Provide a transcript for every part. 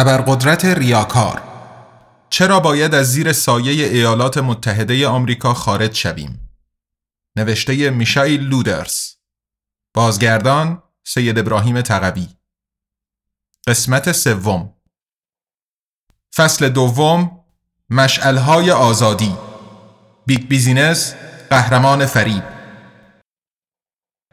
ابرقدرت ریاکار. چرا باید از زیر سایه ایالات متحده آمریکا خارج شویم؟ نوشته میشایل لودرس برگردان سید ابراهیم تقوی قسمت سوم. فصل دوم. مشعلهای آزادی. Big Business قهرمان فریب.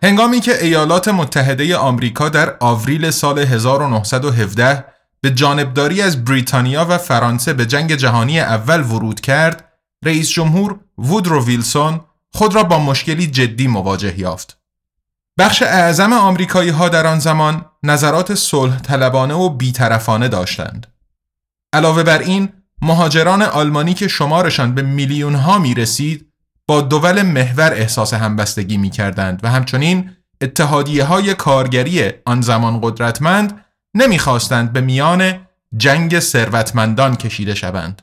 هنگامی که ایالات متحده آمریکا در آوریل سال 1917 به جانبداری از بریتانیا و فرانسه به جنگ جهانی اول ورود کرد، رئیس جمهور وودرو ویلسون خود را با مشکلی جدی مواجه یافت. بخش اعظم آمریکایی ها در آن زمان نظرات صلح طلبانه و بیطرفانه داشتند. علاوه بر این، مهاجران آلمانی که شمارشان به میلیون ها می رسید، با دول محور احساس همبستگی می کردند و همچنین اتحادیه های کارگری آن زمان قدرتمند نمی‌خواستند به میان جنگ ثروتمندان کشیده شوند.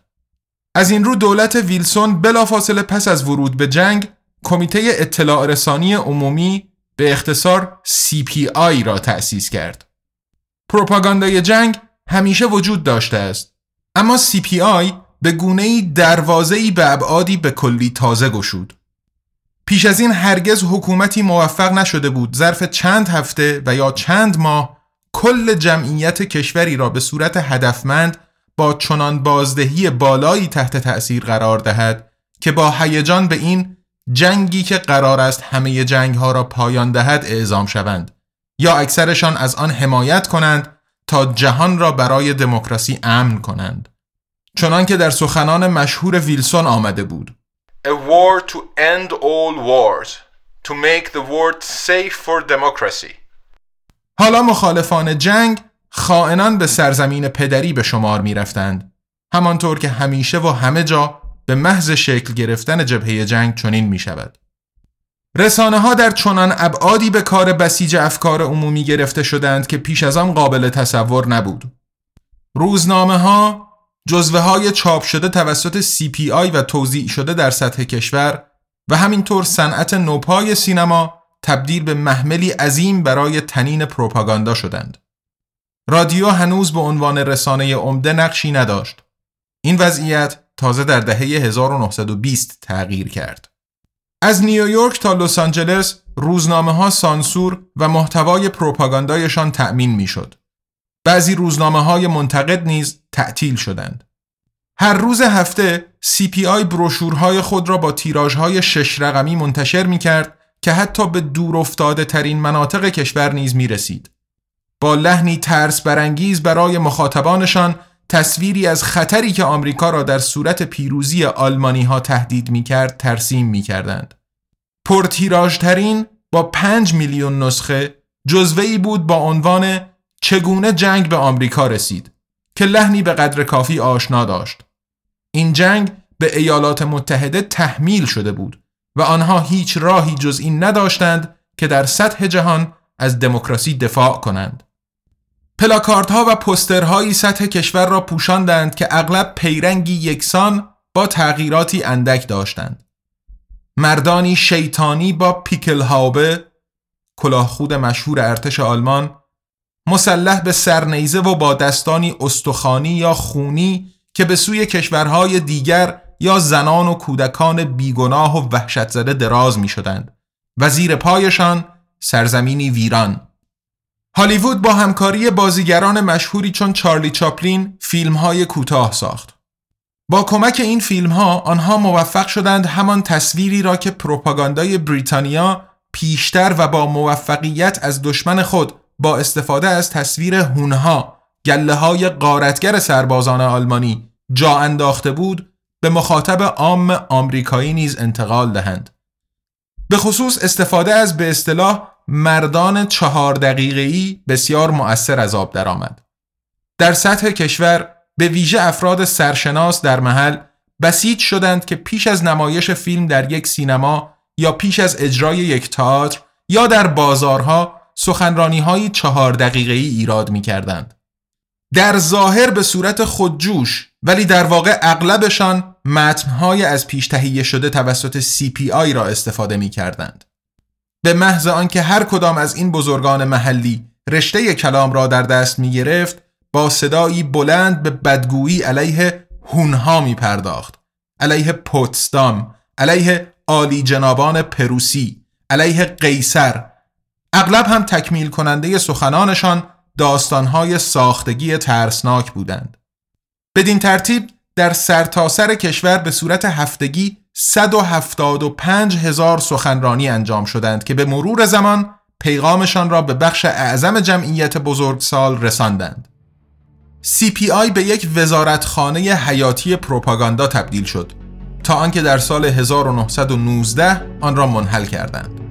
از این رو دولت ویلسون بلافاصله پس از ورود به جنگ کمیته اطلاع رسانی عمومی به اختصار CPI را تأسیس کرد. پروپاگاندای جنگ همیشه وجود داشته است اما CPI به گونه دروازه‌ای به ابعادی به کلی تازه گشود. پیش از این هرگز حکومتی موفق نشده بود ظرف چند هفته و یا چند ماه کل جمعیت کشوری را به صورت هدفمند با چنان بازدهی بالایی تحت تأثیر قرار دهد که با هیجان به این جنگی که قرار است همه جنگ ها را پایان دهد اعزام شوند یا اکثرشان از آن حمایت کنند تا جهان را برای دموکراسی امن کنند. چنان که در سخنان مشهور ویلسون آمده بود. A war to end all wars to make the world safe for democracy. حالا مخالفان جنگ خائنان به سرزمین پدری به شمار می رفتند. همانطور که همیشه و همه جا به محض شکل گرفتن جبهه جنگ چنین می شود. رسانه ها در چنان ابعادی به کار بسیج افکار عمومی گرفته شدند که پیش از آن قابل تصور نبود. روزنامه ها جزوه های چاپ شده توسط CPI و توضیح شده در سطح کشور و همینطور صنعت نوپای سینما تبدیل به محملی عظیم برای تنین پروپاگاندا شدند. رادیو هنوز به عنوان رسانه عمده نقشی نداشت. این وضعیت تازه در دهه 1920 تغییر کرد. از نیویورک تا لس آنجلس روزنامه ها سانسور و محتوای پروپاگاندایشان تأمین می‌شد. بعضی روزنامه های منتقد نیز تعطیل شدند. هر روز هفته CPI بروشورهای خود را با تیراژهای شش رقمی منتشر می کرد که حتی به دور افتاده ترین مناطق کشور نیز می رسید. با لحنی ترس برانگیز برای مخاطبانشان تصویری از خطری که آمریکا را در صورت پیروزی آلمانی ها تهدید می کرد ترسیم می کردند. ترین با پنج میلیون نسخه جزوهی بود با عنوان چگونه جنگ به آمریکا رسید که لحنی به قدر کافی آشنا داشت. این جنگ به ایالات متحده تحمیل شده بود و آنها هیچ راهی جز این نداشتند که در سطح جهان از دموکراسی دفاع کنند. پلاکارت ها و پسترهایی سطح کشور را پوشاندند که اغلب پیرنگی یکسان با تغییراتی اندک داشتند. مردانی شیطانی با پیکل هاوبه کلاهخود مشهور ارتش آلمان مسلح به سرنیزه و با دستانی استخانی یا خونی که به سوی کشورهای دیگر یا زنان و کودکان بیگناه و وحشت زده دراز می شدند و زیر پایشان سرزمینی ویران هالیوود با همکاری بازیگران مشهوری چون چارلی چاپلین فیلم های کوتاه ساخت. با کمک این فیلم ها آنها موفق شدند همان تصویری را که پروپاگاندای بریتانیا پیشتر و با موفقیت از دشمن خود با استفاده از تصویر هونها گله های قارتگر سربازان آلمانی جا انداخته بود به مخاطب عام آمریکایی نیز انتقال دهند. به خصوص استفاده از به اصطلاح مردان چهار دقیقه‌ای بسیار مؤثر از آب درآمد. در سطح کشور به ویژه افراد سرشناس در محل بسیج شدند که پیش از نمایش فیلم در یک سینما یا پیش از اجرای یک تئاتر یا در بازارها سخنرانی های چهار دقیقه ای ایراد می کردند. در ظاهر به صورت خودجوش ولی در واقع اغلبشان متنهای از پیش تهیه شده توسط CPI را استفاده می کردند. به محض آنکه هر کدام از این بزرگان محلی رشته کلام را در دست می گرفت با صدایی بلند به بدگویی علیه هونها می پرداخت علیه پوتسدام علیه عالی جنابان پروسی علیه قیصر. اغلب هم تکمیل کننده سخنانشان داستانهای ساختگی ترسناک بودند. بدین ترتیب در سرتاسر سر کشور به صورت هفتگی 175 هزار سخنرانی انجام شدند که به مرور زمان پیغامشان را به بخش اعظم جمعیت بزرگسال رساندند. CPI به یک وزارتخانه حیاتی پروپاگاندا تبدیل شد تا آنکه در سال 1919 آن را منحل کردند.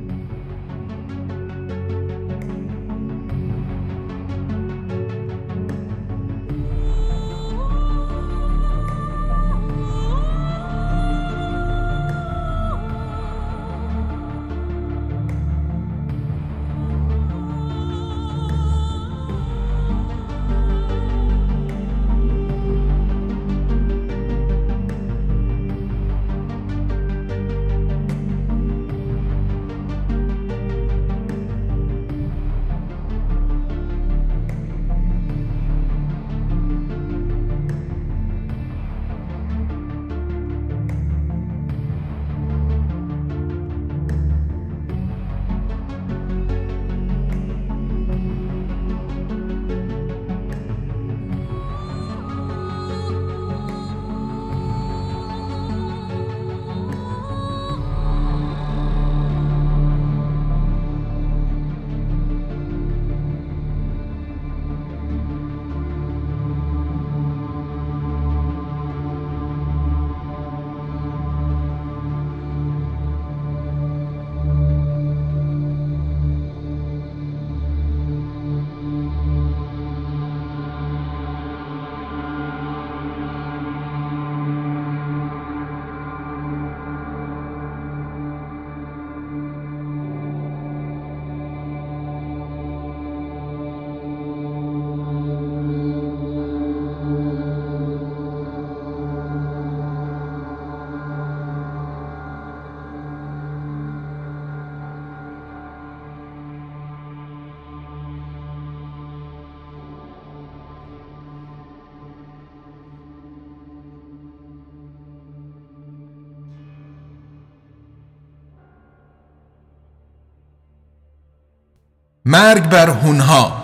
مرگ بر هونها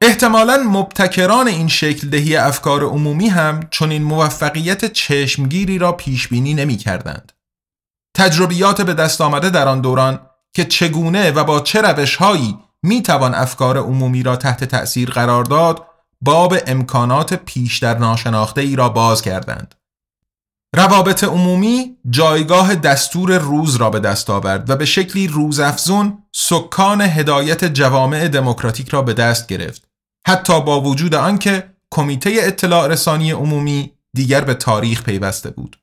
احتمالا مبتکران این شکل دهی افکار عمومی هم چون این موفقیت چشمگیری را پیش بینی نمی کردند. تجربیات به دست آمده در آن دوران که چگونه و با چه روشهایی می توان افکار عمومی را تحت تأثیر قرار داد باب امکانات پیش در ناشناخته ای را باز کردند. روابط عمومی جایگاه دستور روز را به دست آورد و به شکلی روزافزون سکان هدایت جوامع دموکراتیک را به دست گرفت. حتی با وجود آنکه کمیته اطلاع رسانی عمومی دیگر به تاریخ پیوسته بود.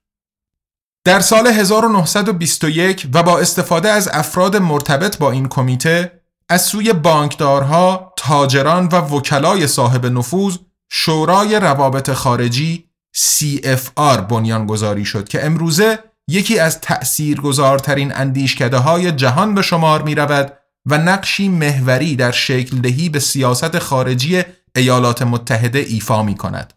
در سال 1921 و با استفاده از افراد مرتبط با این کمیته از سوی بانکدارها، تاجران و وکلای صاحب نفوذ شورای روابط خارجی CFR بنیانگذاری شد که امروزه یکی از تأثیرگذارترین اندیشکده های جهان به شمار می رود و نقشی محوری در شکل دهی به سیاست خارجی ایالات متحده ایفا می کند.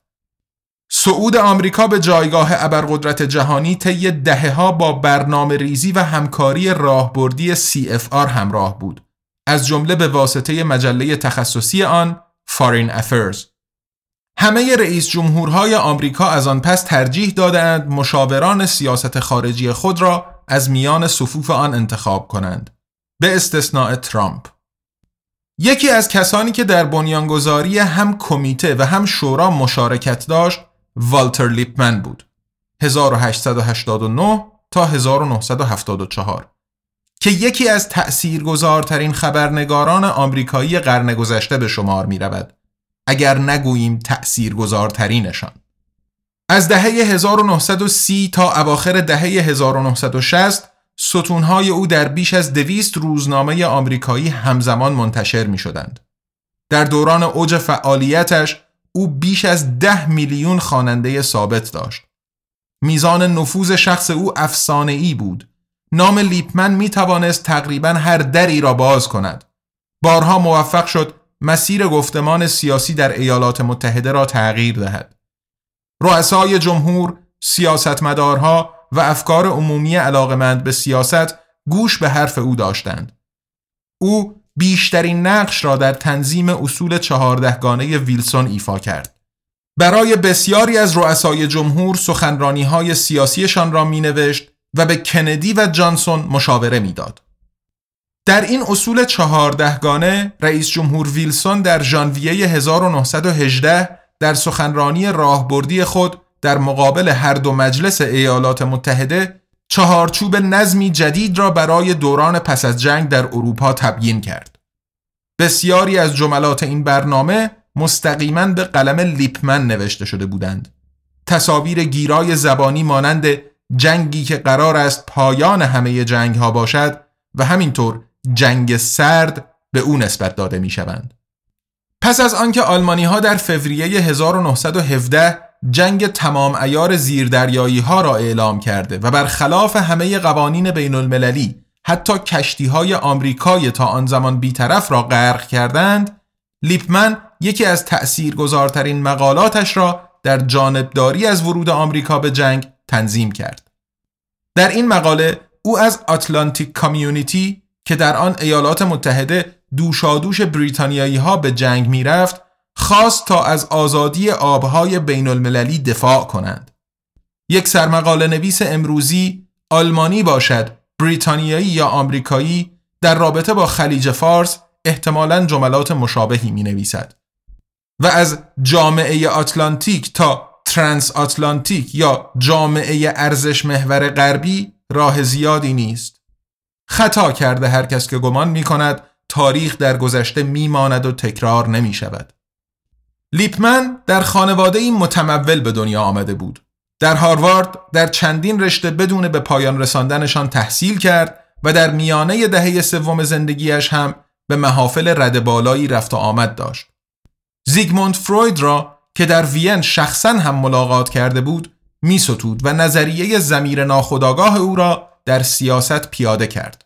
صعود آمریکا به جایگاه ابرقدرت جهانی طی دهه ها با برنامه ریزی و همکاری راهبردی CFR همراه بود از جمله به واسطه مجله تخصصی آن Foreign Affairs همه رئیس جمهورهای آمریکا از آن پس ترجیح دادند مشاوران سیاست خارجی خود را از میان صفوف آن انتخاب کنند. به استثناء ترامپ. یکی از کسانی که در بنیانگذاری هم کمیته و هم شورا مشارکت داشت والتر لیپمن بود. 1889 تا 1974 که یکی از تأثیرگذارترین خبرنگاران آمریکایی قرن گذشته به شمار می رود اگر نگوییم تأثیرگذارترینشان از دهه 1930 تا اواخر دهه 1960 ستونهای او در بیش از دویست روزنامه آمریکایی همزمان منتشر می شدند. در دوران اوج فعالیتش او بیش از ده میلیون خواننده ثابت داشت. میزان نفوذ شخص او افسانه ای بود. نام لیپمن می توانست تقریبا هر دری را باز کند. بارها موفق شد مسیر گفتمان سیاسی در ایالات متحده را تغییر دهد. رؤسای جمهور، سیاستمدارها و افکار عمومی علاقمند به سیاست گوش به حرف او داشتند. او بیشترین نقش را در تنظیم اصول چهاردهگانه ویلسون ایفا کرد. برای بسیاری از رؤسای جمهور سخنرانی های سیاسیشان را می نوشت و به کندی و جانسون مشاوره می‌داد. در این اصول چهاردهگانه رئیس جمهور ویلسون در ژانویه 1918 در سخنرانی راهبردی خود در مقابل هر دو مجلس ایالات متحده چهارچوب نظمی جدید را برای دوران پس از جنگ در اروپا تبیین کرد. بسیاری از جملات این برنامه مستقیما به قلم لیپمن نوشته شده بودند. تصاویر گیرای زبانی مانند جنگی که قرار است پایان همه جنگ ها باشد و همینطور جنگ سرد به او نسبت داده می شوند. پس از آنکه آلمانی ها در فوریه 1917 جنگ تمام ایار زیردریایی ها را اعلام کرده و برخلاف همه قوانین بین المللی حتی کشتی های آمریکای تا آن زمان بیطرف را غرق کردند لیپمن یکی از تأثیرگذارترین مقالاتش را در جانبداری از ورود آمریکا به جنگ تنظیم کرد در این مقاله او از آتلانتیک کامیونیتی که در آن ایالات متحده دوشادوش بریتانیایی ها به جنگ می رفت خواست تا از آزادی آبهای بین المللی دفاع کنند. یک سرمقاله نویس امروزی آلمانی باشد، بریتانیایی یا آمریکایی در رابطه با خلیج فارس احتمالا جملات مشابهی می نویسد. و از جامعه آتلانتیک تا ترانس آتلانتیک یا جامعه ارزش محور غربی راه زیادی نیست. خطا کرده هر کس که گمان می کند تاریخ در گذشته میماند و تکرار نمی شود. لیپمن در خانواده این متمول به دنیا آمده بود. در هاروارد در چندین رشته بدون به پایان رساندنشان تحصیل کرد و در میانه دهه سوم زندگیش هم به محافل رد بالایی رفت و آمد داشت. زیگموند فروید را که در وین شخصا هم ملاقات کرده بود می و نظریه زمیر ناخداگاه او را در سیاست پیاده کرد.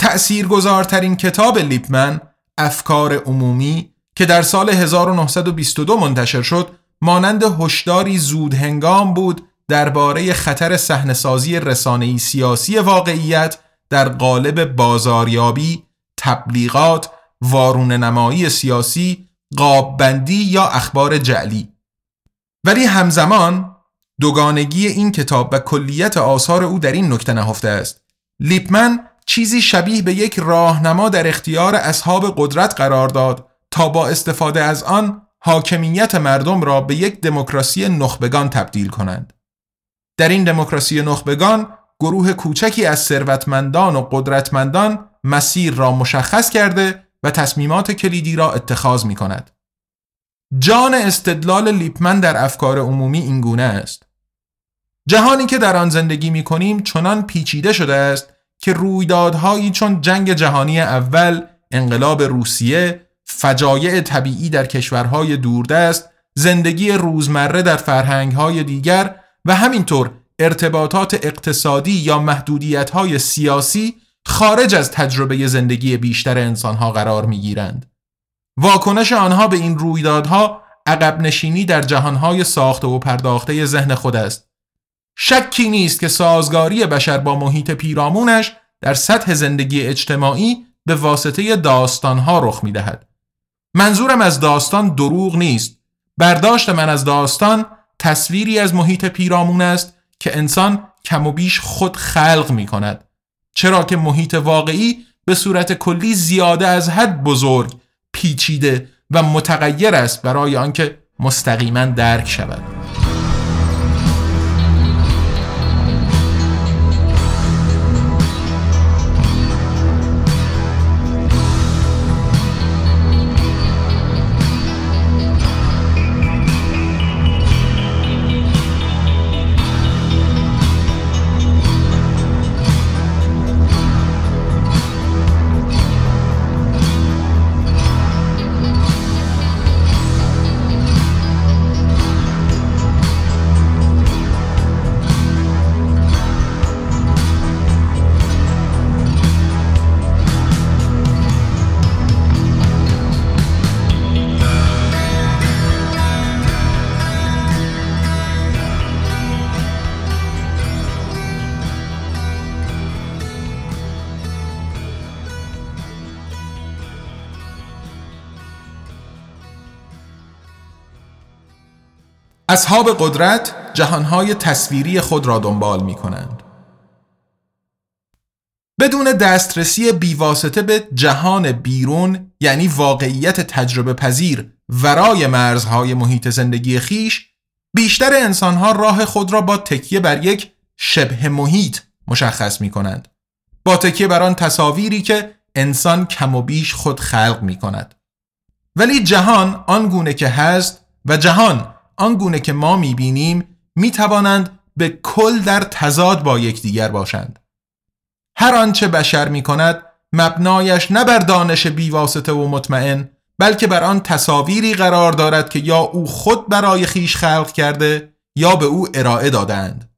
تأثیرگذارترین کتاب لیپمن افکار عمومی که در سال 1922 منتشر شد مانند هشداری زود هنگام بود درباره خطر صحنه‌سازی رسانه‌ای سیاسی واقعیت در قالب بازاریابی، تبلیغات، وارون نمایی سیاسی، قاببندی یا اخبار جعلی ولی همزمان دوگانگی این کتاب و کلیت آثار او در این نکته نهفته است لیپمن چیزی شبیه به یک راهنما در اختیار اصحاب قدرت قرار داد تا با استفاده از آن حاکمیت مردم را به یک دموکراسی نخبگان تبدیل کنند. در این دموکراسی نخبگان گروه کوچکی از ثروتمندان و قدرتمندان مسیر را مشخص کرده و تصمیمات کلیدی را اتخاذ می کند. جان استدلال لیپمن در افکار عمومی این گونه است. جهانی که در آن زندگی می کنیم چنان پیچیده شده است که رویدادهایی چون جنگ جهانی اول، انقلاب روسیه، فجایع طبیعی در کشورهای دوردست، زندگی روزمره در فرهنگهای دیگر و همینطور ارتباطات اقتصادی یا محدودیتهای سیاسی خارج از تجربه زندگی بیشتر انسانها قرار می گیرند. واکنش آنها به این رویدادها عقب نشینی در جهانهای ساخته و پرداخته ذهن خود است شکی نیست که سازگاری بشر با محیط پیرامونش در سطح زندگی اجتماعی به واسطه داستانها رخ می دهد. منظورم از داستان دروغ نیست. برداشت من از داستان تصویری از محیط پیرامون است که انسان کم و بیش خود خلق می کند. چرا که محیط واقعی به صورت کلی زیاده از حد بزرگ، پیچیده و متغیر است برای آنکه مستقیما درک شود. اصحاب قدرت جهانهای تصویری خود را دنبال می کنند. بدون دسترسی بیواسطه به جهان بیرون یعنی واقعیت تجربه پذیر ورای مرزهای محیط زندگی خیش بیشتر انسانها راه خود را با تکیه بر یک شبه محیط مشخص می کنند. با تکیه بر آن تصاویری که انسان کم و بیش خود خلق می کند. ولی جهان آنگونه که هست و جهان آنگونه که ما می بینیم می توانند به کل در تضاد با یکدیگر باشند. هر آنچه بشر می کند مبنایش نه بر دانش بیواسطه و مطمئن بلکه بر آن تصاویری قرار دارد که یا او خود برای خیش خلق کرده یا به او ارائه دادند.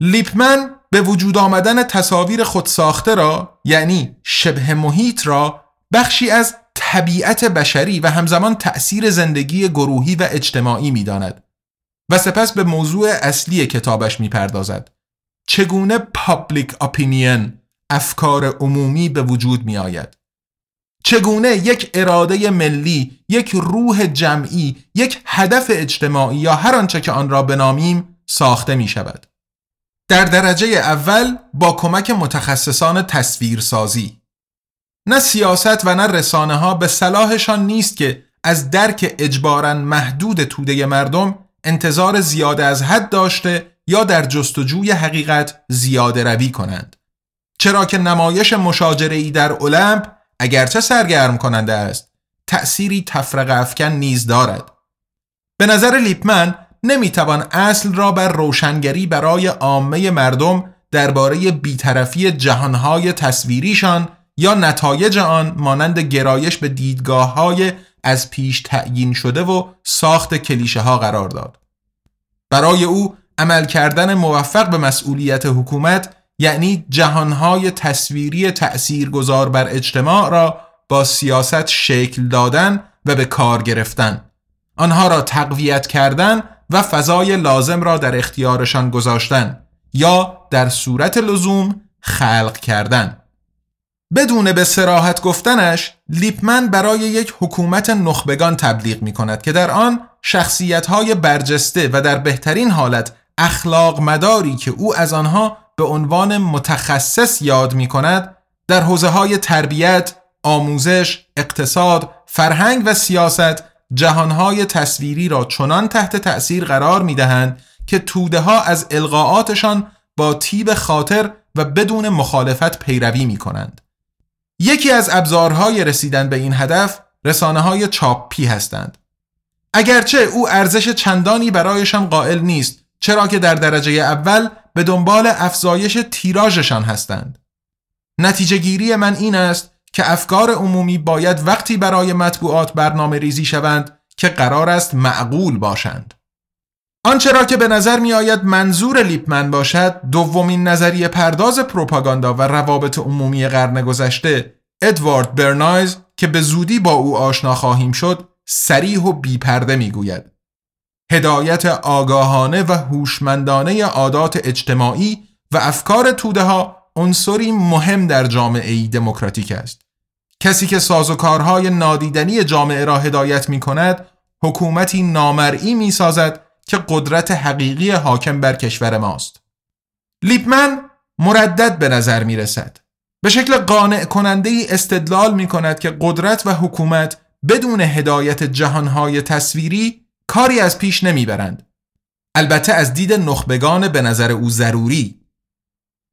لیپمن به وجود آمدن تصاویر خود ساخته را یعنی شبه محیط را بخشی از طبیعت بشری و همزمان تأثیر زندگی گروهی و اجتماعی می داند و سپس به موضوع اصلی کتابش می پردازد. چگونه پابلیک اپینین افکار عمومی به وجود می آید. چگونه یک اراده ملی، یک روح جمعی، یک هدف اجتماعی یا هر آنچه که آن را بنامیم ساخته می شود. در درجه اول با کمک متخصصان تصویرسازی نه سیاست و نه رسانه ها به صلاحشان نیست که از درک اجبارا محدود توده مردم انتظار زیاده از حد داشته یا در جستجوی حقیقت زیاده روی کنند. چرا که نمایش مشاجره ای در المپ اگرچه سرگرم کننده است تأثیری تفرق افکن نیز دارد. به نظر لیپمن نمی‌توان اصل را بر روشنگری برای عامه مردم درباره بیطرفی جهانهای تصویریشان یا نتایج آن مانند گرایش به دیدگاه های از پیش تعیین شده و ساخت کلیشه ها قرار داد. برای او عمل کردن موفق به مسئولیت حکومت یعنی جهانهای تصویری تأثیرگذار بر اجتماع را با سیاست شکل دادن و به کار گرفتن آنها را تقویت کردن و فضای لازم را در اختیارشان گذاشتن یا در صورت لزوم خلق کردن بدون به سراحت گفتنش لیپمن برای یک حکومت نخبگان تبلیغ می کند که در آن شخصیت های برجسته و در بهترین حالت اخلاق مداری که او از آنها به عنوان متخصص یاد می کند در حوزه های تربیت، آموزش، اقتصاد، فرهنگ و سیاست جهانهای تصویری را چنان تحت تأثیر قرار می دهند که توده ها از القاعاتشان با تیب خاطر و بدون مخالفت پیروی می کنند. یکی از ابزارهای رسیدن به این هدف رسانه های چاپی هستند. اگرچه او ارزش چندانی برایشان قائل نیست چرا که در درجه اول به دنبال افزایش تیراژشان هستند. نتیجه گیری من این است که افکار عمومی باید وقتی برای مطبوعات برنامه ریزی شوند که قرار است معقول باشند. آنچه را که به نظر می آید منظور لیپمن باشد دومین نظریه پرداز پروپاگاندا و روابط عمومی قرن گذشته ادوارد برنایز که به زودی با او آشنا خواهیم شد سریح و بیپرده می گوید. هدایت آگاهانه و هوشمندانه عادات اجتماعی و افکار توده ها عنصری مهم در جامعه ای دموکراتیک است. کسی که سازوکارهای نادیدنی جامعه را هدایت می کند حکومتی نامرئی می سازد که قدرت حقیقی حاکم بر کشور ماست. لیپمن مردد به نظر می رسد. به شکل قانع کننده ای استدلال می کند که قدرت و حکومت بدون هدایت جهانهای تصویری کاری از پیش نمی‌برند. البته از دید نخبگان به نظر او ضروری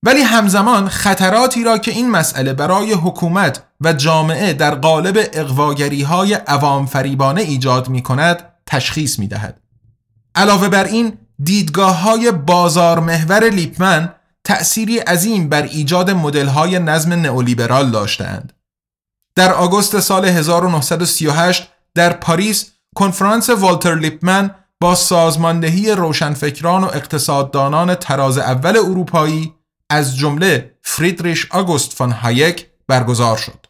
ولی همزمان خطراتی را که این مسئله برای حکومت و جامعه در قالب اقواگری های عوام فریبانه ایجاد می کند تشخیص می دهد. علاوه بر این دیدگاه های بازار محور لیپمن تأثیری عظیم بر ایجاد مدل های نظم نئولیبرال داشتند. در آگوست سال 1938 در پاریس کنفرانس والتر لیپمن با سازماندهی روشنفکران و اقتصاددانان تراز اول اروپایی از جمله فریدریش آگوست فان هایک برگزار شد.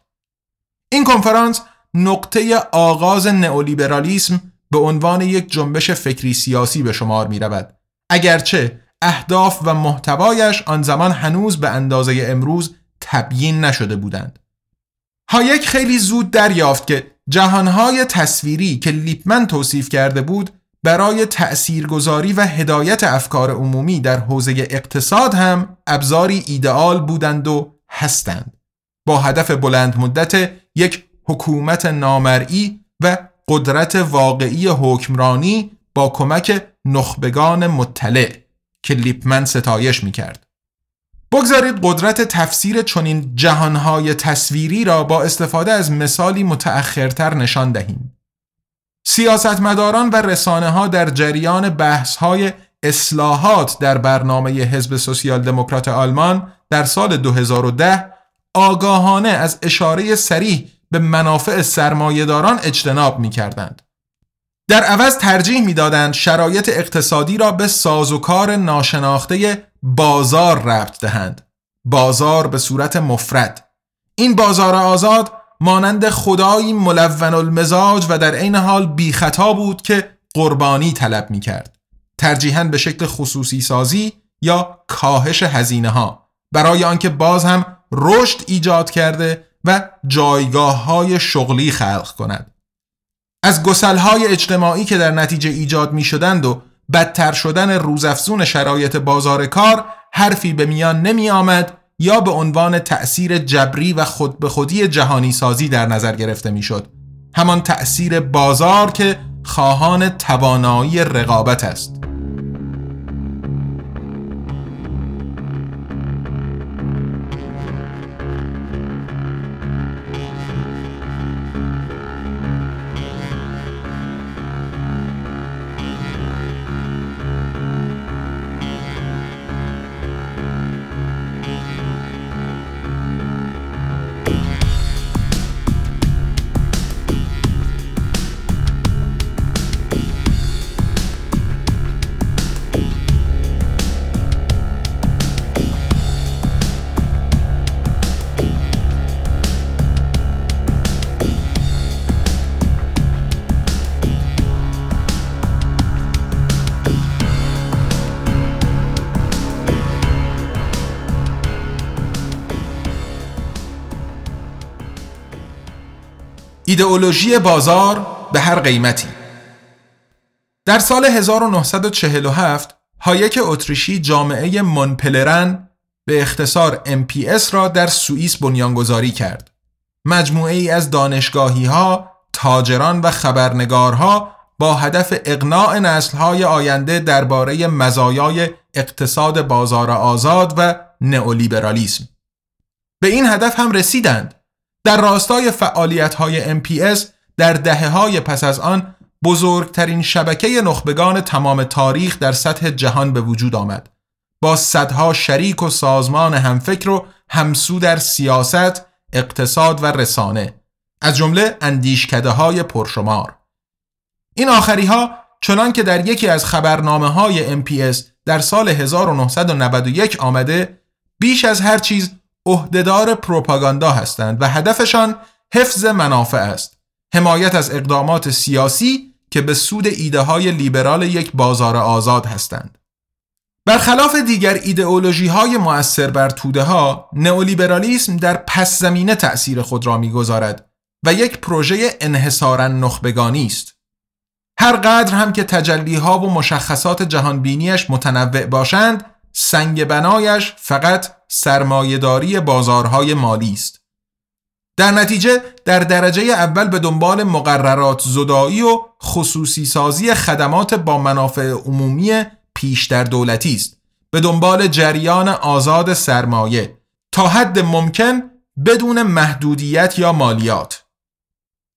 این کنفرانس نقطه آغاز نئولیبرالیسم به عنوان یک جنبش فکری سیاسی به شمار می رود. اگرچه اهداف و محتوایش آن زمان هنوز به اندازه امروز تبیین نشده بودند. هایک خیلی زود دریافت که جهانهای تصویری که لیپمن توصیف کرده بود برای تأثیرگذاری و هدایت افکار عمومی در حوزه اقتصاد هم ابزاری ایدئال بودند و هستند با هدف بلند مدت یک حکومت نامرئی و قدرت واقعی حکمرانی با کمک نخبگان مطلع که لیپمن ستایش می کرد. بگذارید قدرت تفسیر چنین جهانهای تصویری را با استفاده از مثالی متأخرتر نشان دهیم. سیاستمداران و رسانه ها در جریان بحث های اصلاحات در برنامه حزب سوسیال دموکرات آلمان در سال 2010 آگاهانه از اشاره سریح به منافع سرمایهداران اجتناب می کردند. در عوض ترجیح می‌دادند شرایط اقتصادی را به سازوکار ناشناخته بازار ربط دهند. بازار به صورت مفرد. این بازار آزاد مانند خدایی ملون المزاج و در عین حال بی خطا بود که قربانی طلب می کرد. ترجیحاً به شکل خصوصی سازی یا کاهش هزینه ها برای آنکه باز هم رشد ایجاد کرده و جایگاه های شغلی خلق کند. از گسلهای اجتماعی که در نتیجه ایجاد می شدند و بدتر شدن روزافزون شرایط بازار کار حرفی به میان نمی آمد یا به عنوان تأثیر جبری و خود به خودی جهانی سازی در نظر گرفته می شد. همان تأثیر بازار که خواهان توانایی رقابت است. ایدئولوژی بازار به هر قیمتی در سال 1947 هایک اتریشی جامعه منپلرن به اختصار MPS را در سوئیس بنیانگذاری کرد. مجموعه ای از دانشگاهی ها، تاجران و خبرنگارها با هدف اقناع نسلهای آینده درباره مزایای اقتصاد بازار آزاد و نئولیبرالیسم. به این هدف هم رسیدند در راستای فعالیت های MPS در دهه های پس از آن بزرگترین شبکه نخبگان تمام تاریخ در سطح جهان به وجود آمد. با صدها شریک و سازمان همفکر و همسو در سیاست، اقتصاد و رسانه. از جمله اندیشکده های پرشمار. این آخری ها چنان که در یکی از خبرنامه های MPS در سال 1991 آمده بیش از هر چیز عهدهدار پروپاگاندا هستند و هدفشان حفظ منافع است. حمایت از اقدامات سیاسی که به سود ایده های لیبرال یک بازار آزاد هستند. برخلاف دیگر ایدئولوژی های مؤثر بر توده ها نئولیبرالیسم در پس زمینه تأثیر خود را می‌گذارد و یک پروژه انحصارا نخبگانی است. هر قدر هم که تجلی ها و مشخصات جهانبینیش متنوع باشند سنگ بنایش فقط سرمایهداری بازارهای مالی است. در نتیجه در درجه اول به دنبال مقررات زدایی و خصوصی سازی خدمات با منافع عمومی پیشتر دولتی است به دنبال جریان آزاد سرمایه تا حد ممکن بدون محدودیت یا مالیات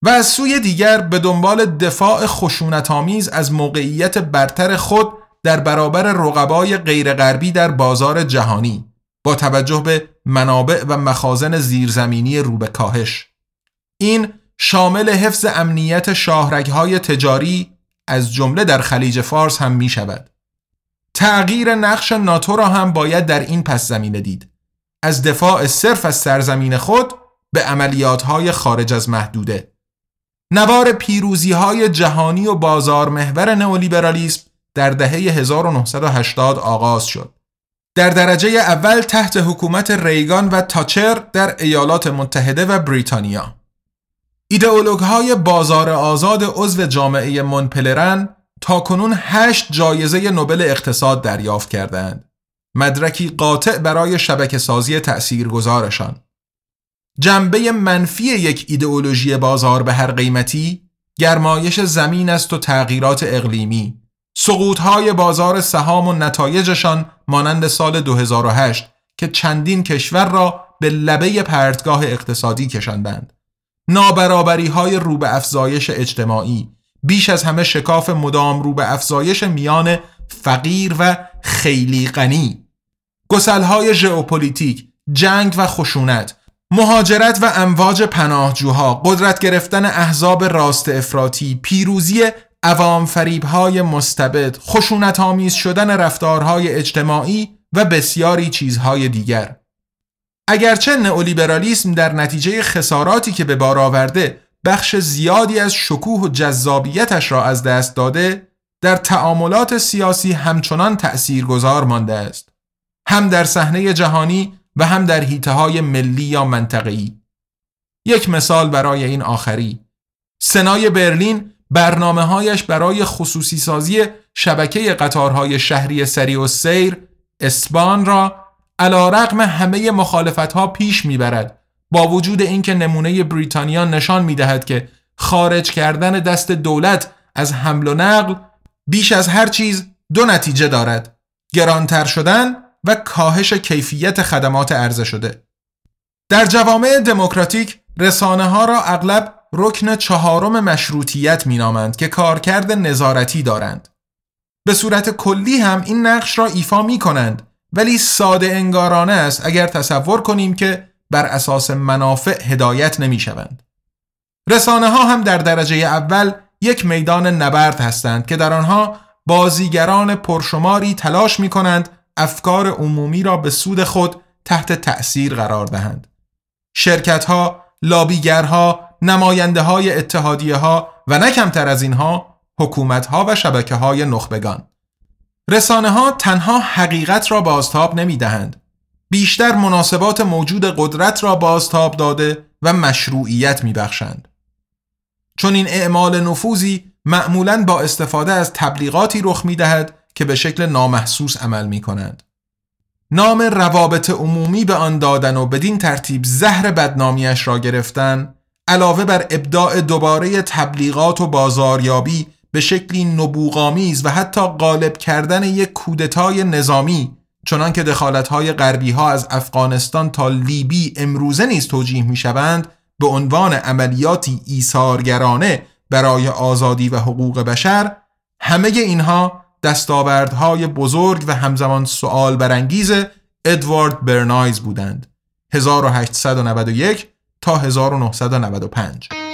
و از سوی دیگر به دنبال دفاع خشونتآمیز از موقعیت برتر خود در برابر رقبای غیرغربی در بازار جهانی با توجه به منابع و مخازن زیرزمینی رو به کاهش این شامل حفظ امنیت شاهرگهای تجاری از جمله در خلیج فارس هم می شود. تغییر نقش ناتو را هم باید در این پس زمینه دید. از دفاع صرف از سرزمین خود به عملیات های خارج از محدوده. نوار پیروزی های جهانی و بازار محور نئولیبرالیسم در دهه 1980 آغاز شد. در درجه اول تحت حکومت ریگان و تاچر در ایالات متحده و بریتانیا ایدئولوگ های بازار آزاد عضو جامعه منپلرن تا کنون هشت جایزه نوبل اقتصاد دریافت کردند. مدرکی قاطع برای شبکه سازی تأثیرگذارشان. جنبه منفی یک ایدئولوژی بازار به هر قیمتی گرمایش زمین است و تغییرات اقلیمی سقوطهای بازار سهام و نتایجشان مانند سال 2008 که چندین کشور را به لبه پرتگاه اقتصادی کشاندند. نابرابری های رو افزایش اجتماعی بیش از همه شکاف مدام رو به افزایش میان فقیر و خیلی غنی. گسلهای ژئوپلیتیک جنگ و خشونت مهاجرت و امواج پناهجوها قدرت گرفتن احزاب راست افراطی پیروزی عوام فریبهای مستبد خشونت آمیز شدن رفتارهای اجتماعی و بسیاری چیزهای دیگر. اگرچه نئولیبرالیسم در نتیجه خساراتی که به بار آورده بخش زیادی از شکوه و جذابیتش را از دست داده در تعاملات سیاسی همچنان تأثیرگذار مانده است. هم در صحنه جهانی و هم در حیطه های ملی یا منطقه‌ای. یک مثال برای این آخری. سنای برلین برنامه هایش برای خصوصی سازی شبکه قطارهای شهری سری و سیر اسبان را علا رقم همه مخالفت ها پیش می‌برد. با وجود اینکه نمونه بریتانیا نشان می‌دهد که خارج کردن دست دولت از حمل و نقل بیش از هر چیز دو نتیجه دارد گرانتر شدن و کاهش کیفیت خدمات عرضه شده. در جوامع دموکراتیک رسانه ها را اغلب رکن چهارم مشروطیت مینامند که کارکرد نظارتی دارند به صورت کلی هم این نقش را ایفا می کنند ولی ساده انگارانه است اگر تصور کنیم که بر اساس منافع هدایت نمی شوند. رسانه ها هم در درجه اول یک میدان نبرد هستند که در آنها بازیگران پرشماری تلاش می کنند افکار عمومی را به سود خود تحت تأثیر قرار دهند. شرکت ها، لابیگرها، نماینده های اتحادیه ها و نه کمتر از اینها حکومت ها و شبکه های نخبگان. رسانه ها تنها حقیقت را بازتاب نمی دهند. بیشتر مناسبات موجود قدرت را بازتاب داده و مشروعیت می بخشند. چون این اعمال نفوذی معمولا با استفاده از تبلیغاتی رخ می دهد که به شکل نامحسوس عمل می کنند. نام روابط عمومی به آن دادن و بدین ترتیب زهر بدنامیش را گرفتن علاوه بر ابداع دوباره تبلیغات و بازاریابی به شکلی نبوغامیز و حتی غالب کردن یک کودتای نظامی چنان که دخالتهای غربی ها از افغانستان تا لیبی امروزه نیز توجیه می شوند به عنوان عملیاتی ایثارگرانه برای آزادی و حقوق بشر همه اینها دستاوردهای بزرگ و همزمان سوال برانگیز ادوارد برنایز بودند. 1891 تا 1995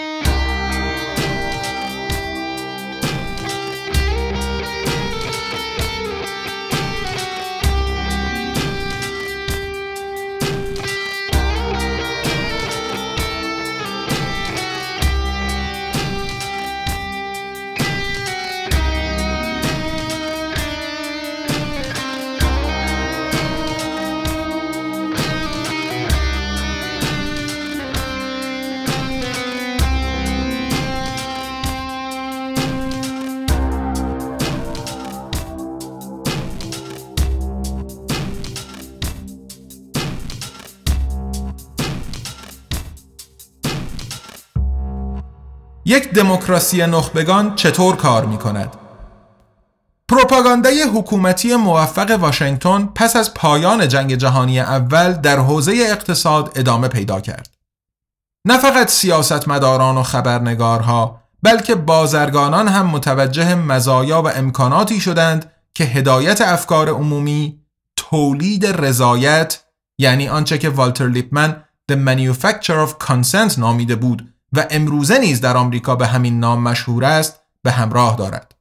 یک دموکراسی نخبگان چطور کار می کند؟ پروپاگاندای حکومتی موفق واشنگتن پس از پایان جنگ جهانی اول در حوزه اقتصاد ادامه پیدا کرد. نه فقط سیاستمداران و خبرنگارها بلکه بازرگانان هم متوجه مزایا و امکاناتی شدند که هدایت افکار عمومی تولید رضایت یعنی آنچه که والتر لیپمن The Manufacture of Consent نامیده بود و امروزه نیز در آمریکا به همین نام مشهور است به همراه دارد.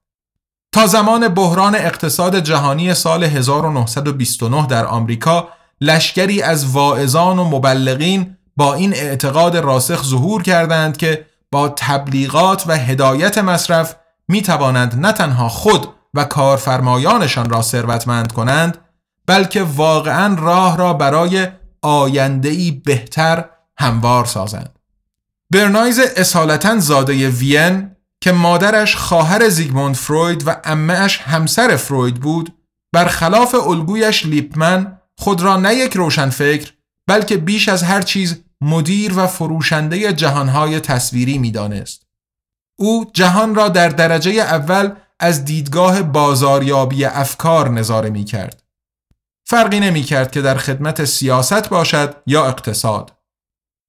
تا زمان بحران اقتصاد جهانی سال 1929 در آمریکا لشکری از واعظان و مبلغین با این اعتقاد راسخ ظهور کردند که با تبلیغات و هدایت مصرف می توانند نه تنها خود و کارفرمایانشان را ثروتمند کنند بلکه واقعا راه را برای آینده‌ای بهتر هموار سازند. برنایز اصالتا زاده وین که مادرش خواهر زیگموند فروید و امهش همسر فروید بود برخلاف الگویش لیپمن خود را نه یک روشنفکر بلکه بیش از هر چیز مدیر و فروشنده جهانهای تصویری می‌دانست. او جهان را در درجه اول از دیدگاه بازاریابی افکار نظاره می کرد. فرقی نمی کرد که در خدمت سیاست باشد یا اقتصاد.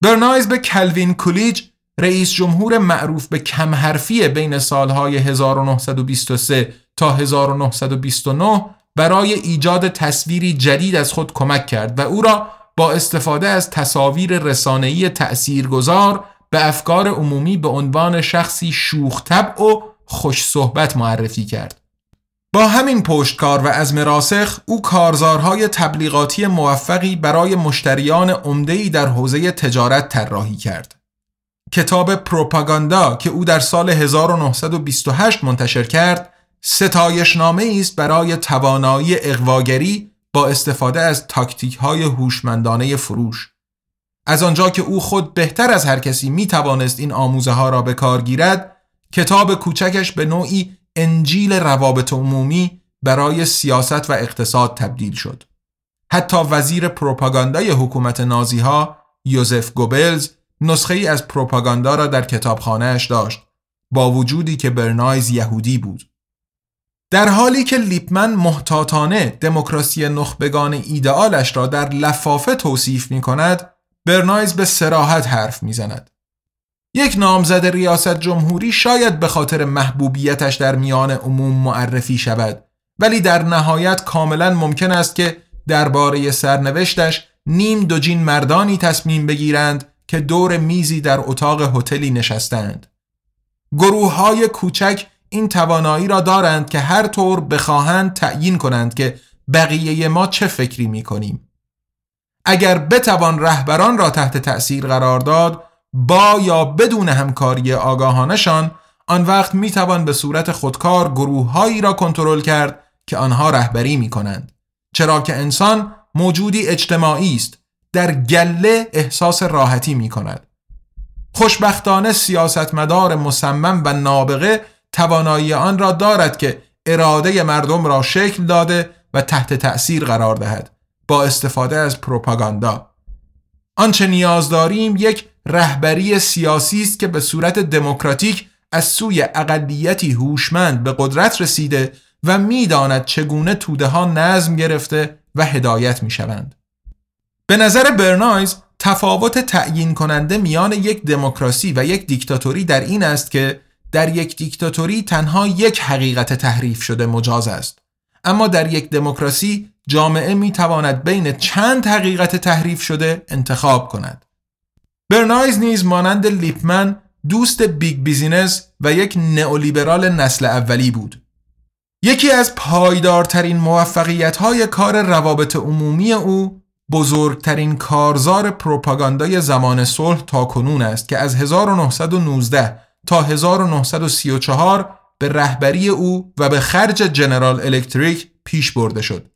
برنایز به کلوین کولیج رئیس جمهور معروف به کمحرفی بین سالهای 1923 تا 1929 برای ایجاد تصویری جدید از خود کمک کرد و او را با استفاده از تصاویر رسانه‌ای تأثیرگذار به افکار عمومی به عنوان شخصی شوخ و خوش صحبت معرفی کرد. با همین پشتکار و از مراسخ او کارزارهای تبلیغاتی موفقی برای مشتریان عمده‌ای در حوزه تجارت طراحی کرد. کتاب پروپاگاندا که او در سال 1928 منتشر کرد ستایشنامه است برای توانایی اقواگری با استفاده از تاکتیک های هوشمندانه فروش از آنجا که او خود بهتر از هر کسی می توانست این آموزه ها را به کار گیرد کتاب کوچکش به نوعی انجیل روابط عمومی برای سیاست و اقتصاد تبدیل شد حتی وزیر پروپاگاندای حکومت نازی ها یوزف گوبلز نسخه ای از پروپاگاندا را در کتابخانهاش داشت با وجودی که برنایز یهودی بود در حالی که لیپمن محتاطانه دموکراسی نخبگان ایدئالش را در لفافه توصیف می کند برنایز به سراحت حرف می زند. یک نامزد ریاست جمهوری شاید به خاطر محبوبیتش در میان عموم معرفی شود ولی در نهایت کاملا ممکن است که درباره سرنوشتش نیم دوجین مردانی تصمیم بگیرند که دور میزی در اتاق هتلی نشستند. گروه های کوچک این توانایی را دارند که هر طور بخواهند تعیین کنند که بقیه ما چه فکری می کنیم. اگر بتوان رهبران را تحت تأثیر قرار داد با یا بدون همکاری آگاهانشان آن وقت می توان به صورت خودکار گروههایی را کنترل کرد که آنها رهبری می کنند. چرا که انسان موجودی اجتماعی است در گله احساس راحتی می کند. خوشبختانه سیاستمدار مصمم و نابغه توانایی آن را دارد که اراده مردم را شکل داده و تحت تأثیر قرار دهد با استفاده از پروپاگاندا آنچه نیاز داریم یک رهبری سیاسی است که به صورت دموکراتیک از سوی اقلیتی هوشمند به قدرت رسیده و می‌داند چگونه توده ها نظم گرفته و هدایت می شوند. به نظر برنایز تفاوت تعیین کننده میان یک دموکراسی و یک دیکتاتوری در این است که در یک دیکتاتوری تنها یک حقیقت تحریف شده مجاز است اما در یک دموکراسی جامعه می تواند بین چند حقیقت تحریف شده انتخاب کند برنایز نیز مانند لیپمن دوست Big Business و یک نئولیبرال نسل اولی بود. یکی از پایدارترین موفقیت های کار روابط عمومی او بزرگترین کارزار پروپاگاندای زمان صلح تا کنون است که از 1919 تا 1934 به رهبری او و به خرج جنرال الکتریک پیش برده شد.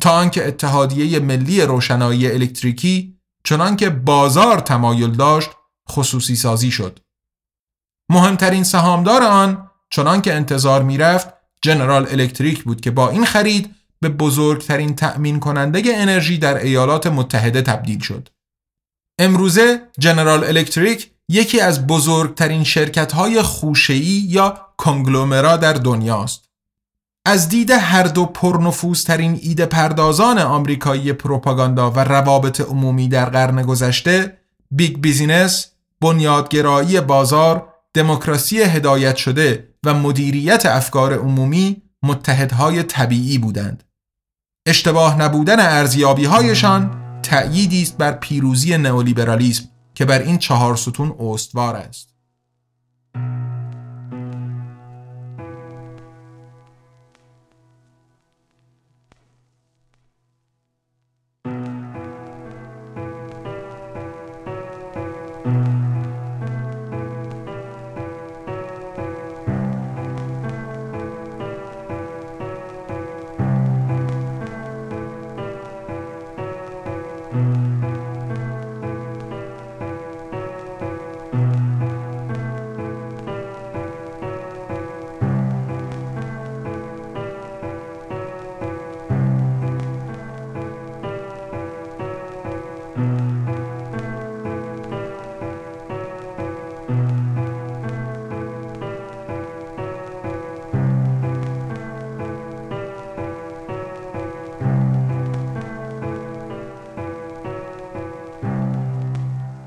تا آنکه اتحادیه ملی روشنایی الکتریکی چنانکه بازار تمایل داشت خصوصی سازی شد مهمترین سهامدار آن چنانکه انتظار می‌رفت جنرال الکتریک بود که با این خرید به بزرگترین تأمین کننده انرژی در ایالات متحده تبدیل شد امروزه جنرال الکتریک یکی از بزرگترین شرکت های خوشه‌ای یا کنگلومرا در دنیاست. از دید هر دو پرنفوذترین ایده پردازان آمریکایی پروپاگاندا و روابط عمومی در قرن گذشته، Big Business، بنیادگرایی بازار، دموکراسی هدایت شده و مدیریت افکار عمومی متحدهای طبیعی بودند. اشتباه نبودن ارزیابی هایشان تأییدی است بر پیروزی نئولیبرالیسم که بر این چهار ستون استوار است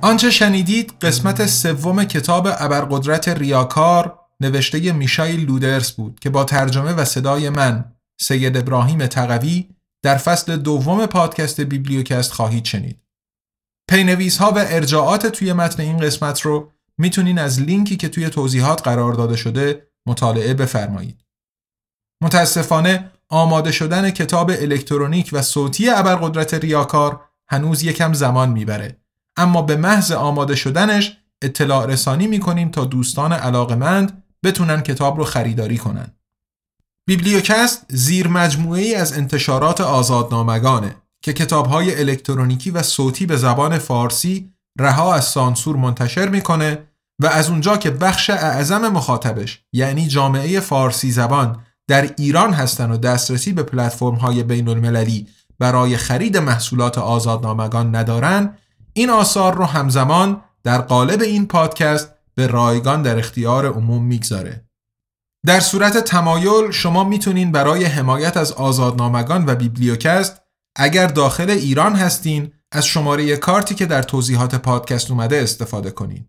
آنچه شنیدید قسمت سوم کتاب ابرقدرت ریاکار نوشته میشایل لودرس بود که با ترجمه و صدای من سید ابراهیم تقوی در فصل دوم پادکست بیبلیوکست خواهید شنید. پی‌نویس ها و ارجاعات توی متن این قسمت رو می‌تونین از لینکی که توی توضیحات قرار داده شده مطالعه بفرمایید. متاسفانه آماده شدن کتاب الکترونیک و صوتی ابرقدرت ریاکار هنوز یکم زمان می‌بره اما به محض آماده شدنش اطلاع رسانی می‌کنیم تا دوستان علاقمند بتونن کتاب رو خریداری کنن. بیبلیوکست زیر مجموعه ای از انتشارات آزادنامگانه که کتابهای الکترونیکی و صوتی به زبان فارسی رها از سانسور منتشر می‌کنه و از اونجا که بخش اعظم مخاطبش یعنی جامعه فارسی زبان در ایران هستن و دسترسی به پلتفرم های بین المللی برای خرید محصولات آزادنامگان ندارن این آثار رو همزمان در قالب این پادکست به رایگان در اختیار عموم می‌گذاره. در صورت تمایل شما می‌تونین برای حمایت از آزادنامگان و بیبلیوکست اگر داخل ایران هستین از شماره کارتی که در توضیحات پادکست اومده استفاده کنین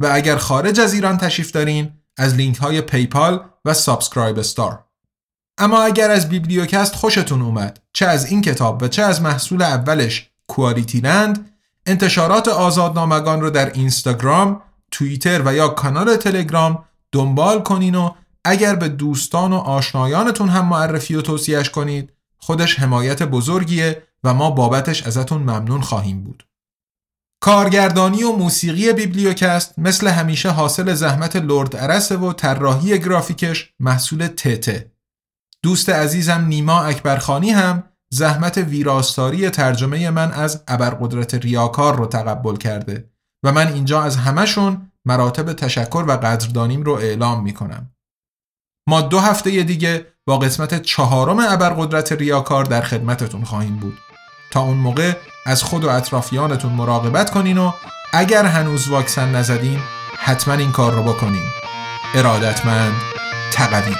و اگر خارج از ایران تشریف دارین از لینک های PayPal و SubscribeStar اما اگر از بیبلیوکست خوشتون اومد چه از این کتاب و چه از محصول اولش کوالیتی لند انتشارات آزادنامگان رو در اینستاگرام، توییتر و یا کانال تلگرام دنبال کنین و اگر به دوستان و آشنایانتون هم معرفی و توصیهش کنید خودش حمایت بزرگیه و ما بابتش ازتون ممنون خواهیم بود. کارگردانی و موسیقی بیبلیوکست مثل همیشه حاصل زحمت لرد ارسه و طراحی گرافیکش محصول تته. دوست عزیزم نیما اکبرخانی هم زحمت ویراستاری ترجمه من از ابرقدرت ریاکار رو تقبل کرده و من اینجا از همهشون مراتب تشکر و قدردانیم رو اعلام می کنم. ما دو هفته دیگه با قسمت چهارم ابرقدرت ریاکار در خدمتتون خواهیم بود. تا اون موقع از خود و اطرافیانتون مراقبت کنین و اگر هنوز واکسن نزدین حتما این کار رو بکنین. ارادتمند تقوی